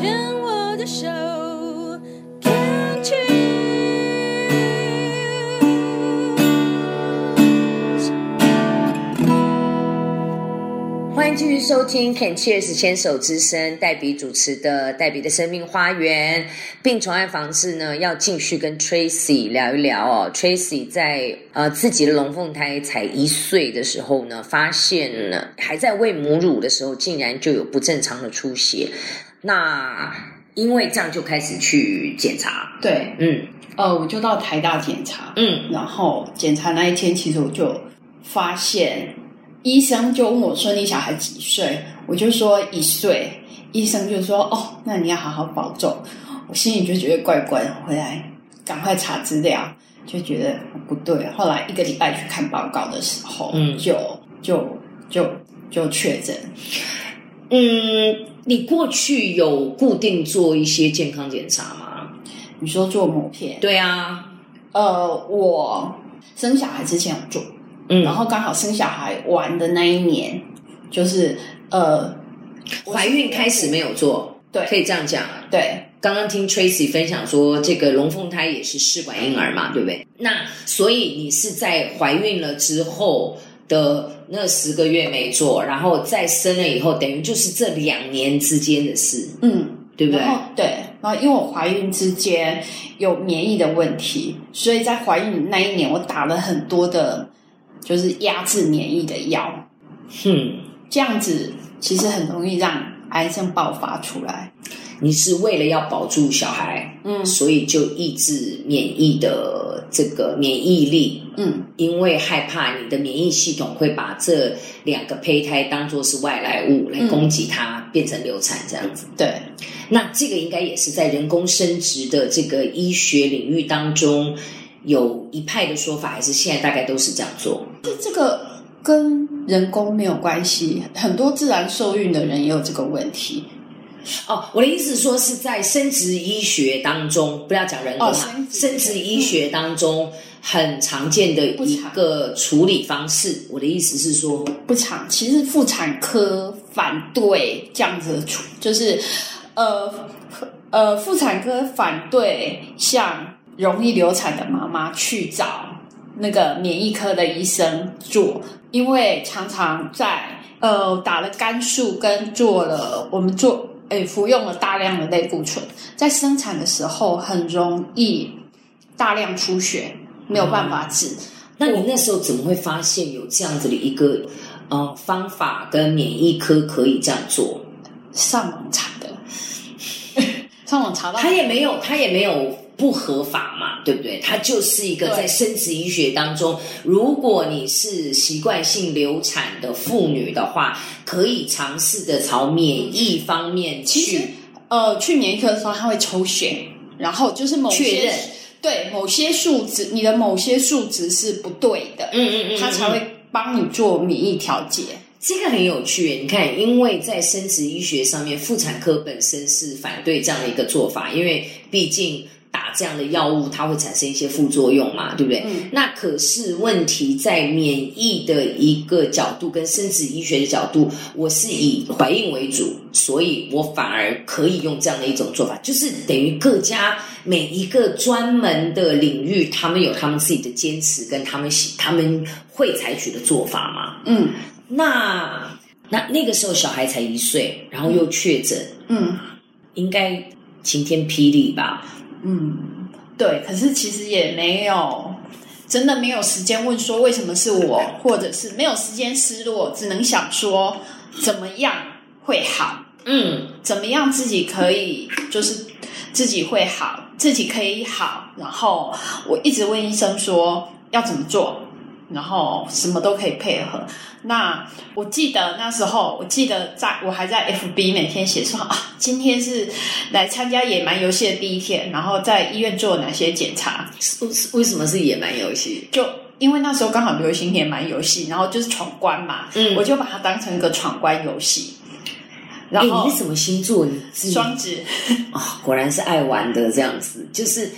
牵我的手，Can't you？欢迎继续收听 Can Cheers 牵手之声，黛比主持的黛比的生命花园病虫害防治呢，要继续跟 Tracy 聊一聊哦。Tracy 在呃自己的龙凤胎才一岁的时候呢，发现了还在喂母乳的时候，竟然就有不正常的出血。那因为这样就开始去检查，对，嗯呃，我就到台大检查，嗯然后检查那一天，其实我就发现，医生就问我说：“你小孩几岁？”我就说一岁，医生就说：“哦，那你要好好保重。”我心里就觉得怪怪的，回来赶快查资料，就觉得不对。后来一个礼拜去看报告的时候，嗯就就就就确诊。嗯，你过去有固定做一些健康检查吗？你说做膜片？对啊，呃，我生小孩之前有做，嗯，然后刚好生小孩完的那一年，就是呃，怀孕开始没有做，对可以这样讲。对刚刚听 Tracy 分享说，这个龙凤胎也是试管婴儿嘛，对不对？那所以你是在怀孕了之后的那十个月没做，然后再生了以后，等于就是这两年之间的事，嗯，对不对？然后对，然后因为我怀孕之间有免疫的问题，所以在怀孕那一年我打了很多的，就是压制免疫的药，嗯，这样子其实很容易让癌症爆发出来。你是为了要保住小孩，嗯所以就抑制免疫的这个免疫力，嗯，因为害怕你的免疫系统会把这两个胚胎当做是外来物来攻击它，变成流产这样子。对，那这个应该也是在人工生殖的这个医学领域当中有一派的说法，还是现在大概都是这样做？这个跟人工没有关系，很多自然受孕的人也有这个问题。哦，我的意思说是在生殖医学当中，不要讲人工生殖生殖医学当中很常见的一个处理方式。我的意思是说，不常，其实妇产科反对这样子的处，就是呃呃，妇产科反对像容易流产的妈妈去找那个免疫科的医生做，因为常常在呃打了肝素跟做了我们做诶服用了大量的类固醇，在生产的时候很容易大量出血，没有办法治。那你那时候怎么会发现有这样子的一个呃方法跟免疫科可以这样做？上网查的，上网查到他也没有，他也没有不合法嘛，对不对？它就是一个在生殖医学当中，如果你是习惯性流产的妇女的话，可以尝试的朝免疫方面其实去。呃，去免疫科的时候，他会抽血，然后就是某些确认对某些数值，你的某些数值是不对的，嗯嗯嗯，他才会帮你做免疫调节。这个很有趣，你看，因为在生殖医学上面，妇产科本身是反对这样的一个做法，因为毕竟打这样的药物，它会产生一些副作用嘛，对不对？嗯那可是问题在免疫的一个角度跟生殖医学的角度，我是以怀孕为主，所以我反而可以用这样的一种做法，就是等于各家每一个专门的领域，他们有他们自己的坚持跟他们喜他们会采取的做法嘛。嗯那那那个时候小孩才一岁，然后又确诊，嗯应该晴天霹雳吧？嗯，对。可是其实也没有真的没有时间问说为什么是我，或者是没有时间失落，只能想说怎么样会好。嗯，怎么样自己可以就是自己会好，自己可以好。然后我一直问医生说要怎么做，然后什么都可以配合。那我记得那时候，我记得在我还在 FB 每天写说啊，今天是来参加野蛮游戏的第一天，然后在医院做了哪些检查，为为什么是野蛮游戏？就。因为那时候刚好流行野蛮游戏，然后就是闯关嘛，嗯我就把它当成一个闯关游戏。然哎，后你是什么星座？你双子，啊、果然是爱玩的这样子。就是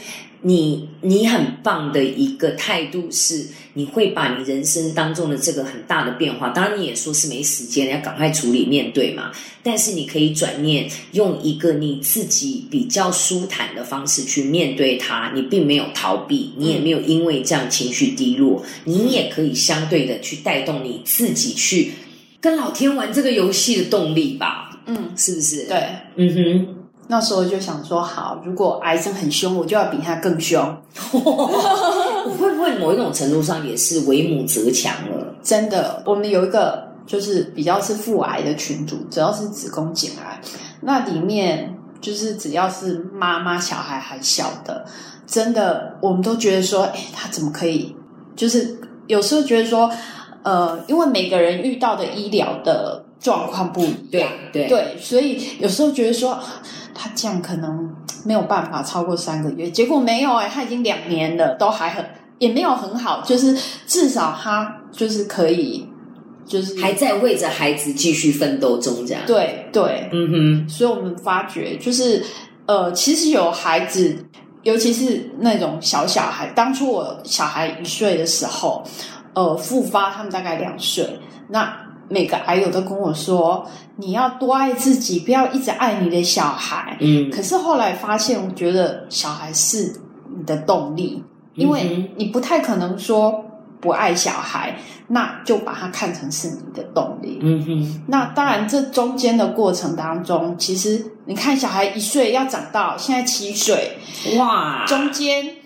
你你很棒的一个态度是，你会把你人生当中的这个很大的变化，当然你也说是没时间，要赶快处理面对嘛。但是你可以转念，用一个你自己比较舒坦的方式去面对它，你并没有逃避，你也没有因为这样情绪低落，你也可以相对的去带动你自己去跟老天玩这个游戏的动力吧，嗯，是不是？，对。嗯哼。那时候就想说，好，如果癌症很凶，我就要比他更凶。会不会某一种程度上也是为母则强了？真的，我们有一个就是比较是腹癌的群组，只要是子宫颈癌，那里面就是只要是妈妈小孩还小的，真的我们都觉得说，哎，他怎么可以？就是有时候觉得说，呃，因为每个人遇到的医疗的状况不一样，对对，所以有时候觉得说，他这样可能没有办法超过三个月，结果没有哎、他已经两年了，都还很也没有很好，就是至少他就是可以，就是还在为着孩子继续奋斗中，这样。，对对，嗯哼所以我们发觉就是呃，其实有孩子，尤其是那种小小孩，当初我小孩一岁的时候，呃，复发，他们大概两岁，那。每个癌友都跟我说：“你要多爱自己，不要一直爱你的小孩。”，嗯，可是后来发现，我觉得小孩是你的动力，因为嗯你不太可能说不爱小孩，那就把它看成是你的动力。嗯哼，那当然，这中间的过程当中，其实你看小孩一岁要长到现在七岁，哇，中间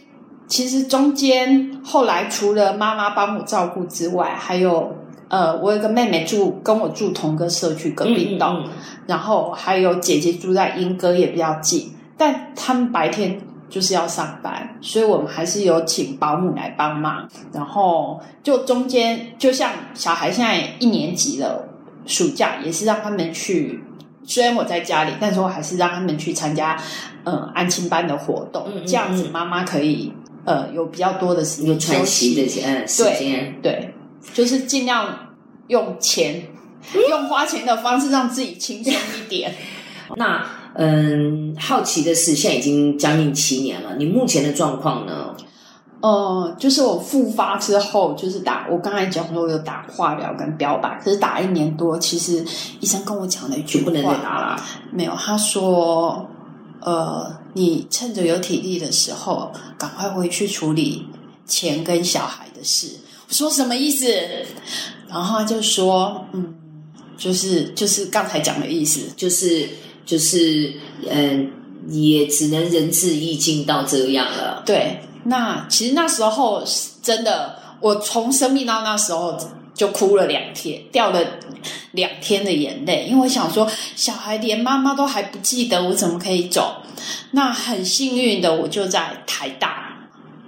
其实中间后来除了妈妈帮我照顾之外，还有呃，我有个妹妹住跟我住同个社区隔壁栋，嗯嗯然后还有姐姐住在英歌也比较近，但他们白天就是要上班，所以我们还是有请保姆来帮忙。然后就中间，就像小孩现在一年级了，暑假也是让他们去。虽然我在家里，但是我还是让他们去参加嗯安亲班的活动，这样子嗯妈妈可以呃有比较多的时间休息息的嗯时间，对，就是尽量用钱、用花钱的方式让自己轻松一点。那嗯，好奇的是，现在已经将近七年了，你目前的状况呢？呃，就是我复发之后，就是打我刚才讲说我有打化疗跟标靶，可是打一年多，其实医生跟我讲了一句话，不能再打了。没有，他说，呃，你趁着有体力的时候，赶快回去处理钱跟小孩的事。说什么意思？然后他就说，嗯，就是就是刚才讲的意思。就是就是嗯，也只能仁至义尽到这样了。对，那其实那时候真的，我从生病到那时候就哭了两天，掉了两天的眼泪，因为我想说，小孩连妈妈都还不记得，我怎么可以走？那很幸运的，我就在台大。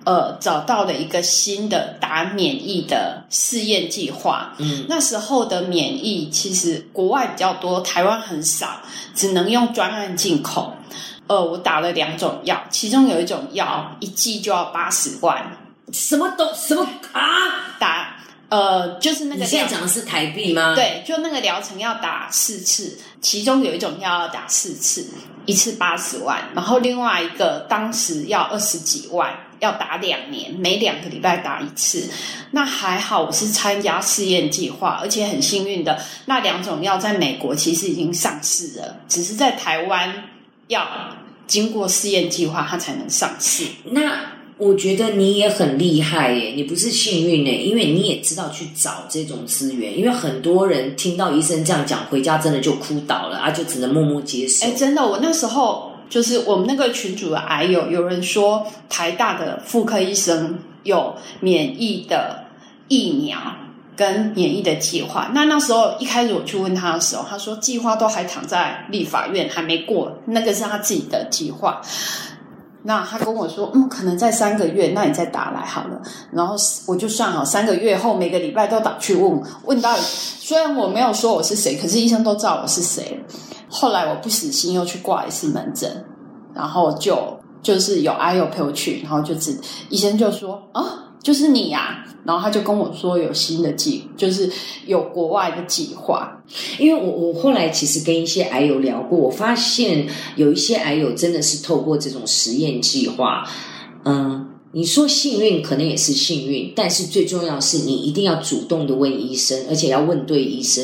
呃，找到了一个新的打免疫的试验计划。嗯，那时候的免疫其实国外比较多，台湾很少，只能用专案进口。呃，我打了两种药，其中有一种药一剂就要八十万，什么都什么啊？打呃就是那个你现在讲的是台币吗？，对，就那个疗程要打四次，其中有一种药要打四次，一次八十万，然后另外一个当时要二十几万，要打两年，每两个礼拜打一次。那还好，我是参加试验计划，而且很幸运的，那两种药在美国其实已经上市了，只是在台湾要经过试验计划，它才能上市。那我觉得你也很厉害耶，你不是幸运耶，因为你也知道去找这种资源。因为很多人听到医生这样讲，回家真的就哭倒了，啊，就只能默默接受。哎，真的，我那时候就是我们那个群主的癌友，有人说台大的妇科医生有免疫的疫苗跟免疫的计划。那那时候一开始我去问他的时候，他说计划都还躺在立法院，还没过，那个是他自己的计划。那他跟我说，嗯，可能在三个月，那你再打来好了。然后我就算好，三个月后每个礼拜都打去问，问到虽然我没有说我是谁，可是医生都知道我是谁。后来我不死心，又去挂一次门诊，然后就就是有阿友陪我去，然后就只医生就说啊，就是你呀、然后他就跟我说有新的计，就是有国外的计划。因为我我后来其实跟一些癌友聊过，我发现有一些癌友真的是透过这种实验计划，嗯，你说幸运可能也是幸运，但是最重要是你一定要主动的问医生，而且要问对医生，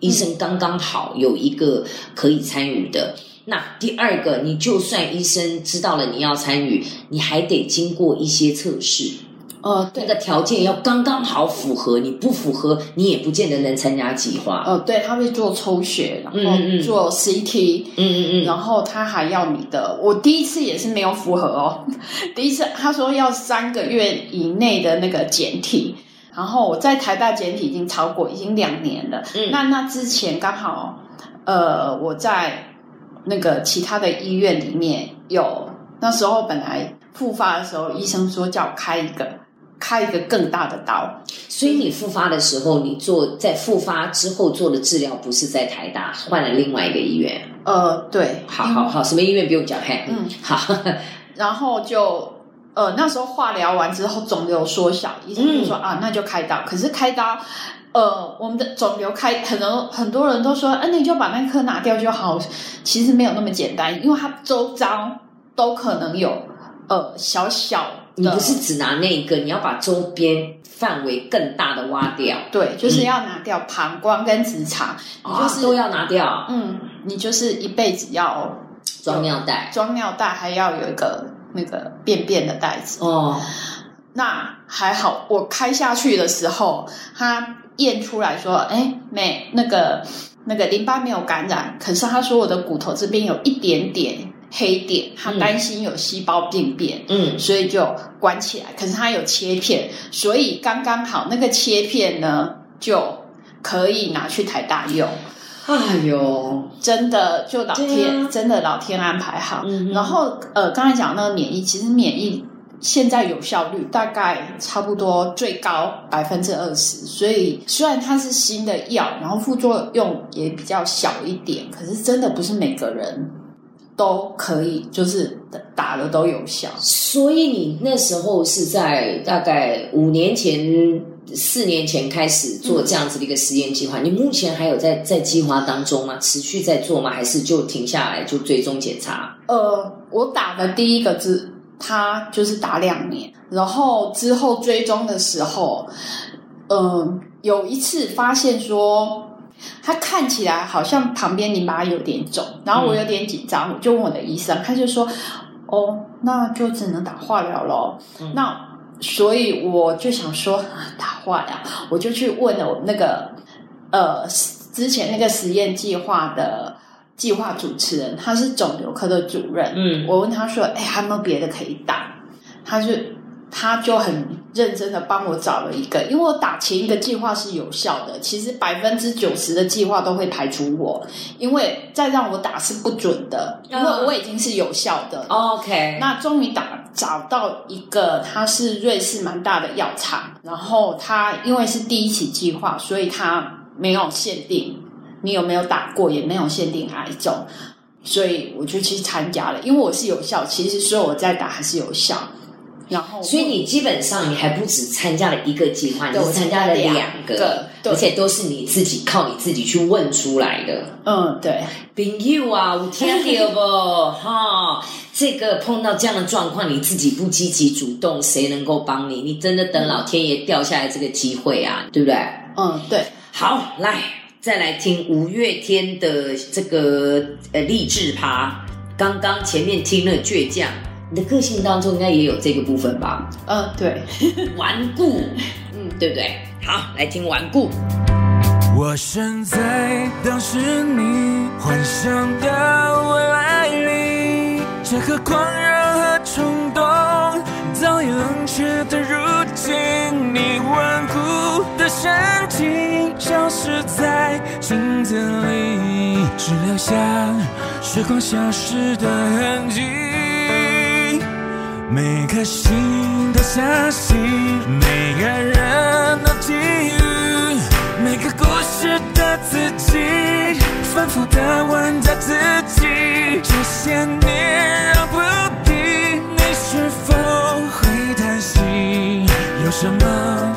医生刚刚好有一个可以参与的。那第二个，你就算医生知道了你要参与，你还得经过一些测试，哦，对，那个条件要刚刚好符合，你不符合，你也不见得能参加计划。哦，对，他会做抽血，然后做 CT，嗯嗯嗯，然后他还要你的，我第一次也是没有符合哦。第一次他说要三个月以内的那个检体，然后我在台大简体已经超过，已经两年了。嗯。那那之前刚好，呃，我在那个其他的医院里面有，那时候本来复发的时候，医生说叫我开一个开一个更大的刀，所以你复发的时候，你做在复发之后做的治疗不是在台大，换了另外一个医院。呃，对，好好好，什么医院不用讲，嘿，嗯，好，然后就呃那时候化疗完之后肿瘤缩小，医生就说、啊那就开刀。可是开刀，呃我们的肿瘤开很多很多人都说，啊那你就把那颗拿掉就好。其实没有那么简单，因为它周遭都可能有呃小小的，你不是只拿那一个，你要把周边范围更大的挖掉，对，就是要拿掉膀胱跟直肠，你就是、啊都要拿掉，嗯，你就是一辈子要装尿袋。装尿袋，还要有一个那个便便的袋子。哦，那还好，我开下去的时候，他验出来说，哎，没那个那个淋巴没有感染，可是他说我的骨头这边有一点点黑点，他嗯担心有细胞病变。嗯，所以就关起来，可是他有切片，所以刚刚好那个切片呢就可以拿去台大用，哎呦，真的就老天、啊真的老天安排好。嗯然后呃，刚才讲那个免疫，其实免疫现在有效率大概差不多最高百分之二十，所以虽然它是新的药，然后副作用也比较小一点，可是真的不是每个人都可以，就是打了都有效。所以你那时候是在大概五年前、四年前开始做这样子的一个实验计划。你目前还有在在计划当中吗？持续在做吗？还是就停下来就追踪检查？呃，我打的第一个字，他就是打两年，然后之后追踪的时候，嗯、有一次发现说。他看起来好像旁边淋巴有点肿，然后我有点紧张，我就问我的医生，他就说：“哦，那就只能打化疗咯。嗯那所以我就想说，啊打化疗，我就去问了我那个呃之前那个实验计划的计划主持人，他是肿瘤科的主任。嗯我问他说：“哎，还有没有别的可以打？”他就他就很认真的帮我找了一个，因为我打前一个计划是有效的，其实百分之九十的计划都会排除我，因为再让我打是不准的，因为嗯我已经是有效的。OK，那终于打找到一个，它是瑞士蛮大的药厂，然后它因为是第一期计划，所以它没有限定你有没有打过，也没有限定癌种，所以我就去参加了。因为我是有效，其实所有我在打还是有效。然后，所以你基本上你还不止参加了一个计划，你对是参加了两两个而且都是你自己靠你自己去问出来的。嗯，对，朋友啊，我听到 不？哈，这个碰到这样的状况，你自己不积极主动，谁能够帮你？你真的等老天爷掉下来这个机会啊，对不对？嗯，对，好，来再来听五月天的这个呃励志趴。刚刚前面听了倔强，你的个性当中应该也有这个部分吧？嗯，对，顽固，嗯，对不对？好，来听顽固。我身在当时你幻想的未来里，这颗狂热和冲动早已冷却的如今，你顽固的神情消失在镜子里，只留下时光消失的痕迹。每颗心都相信，每个人都给予，每个故事的自己，反复的问着自己，这些年让不定，你是否会叹息？有什么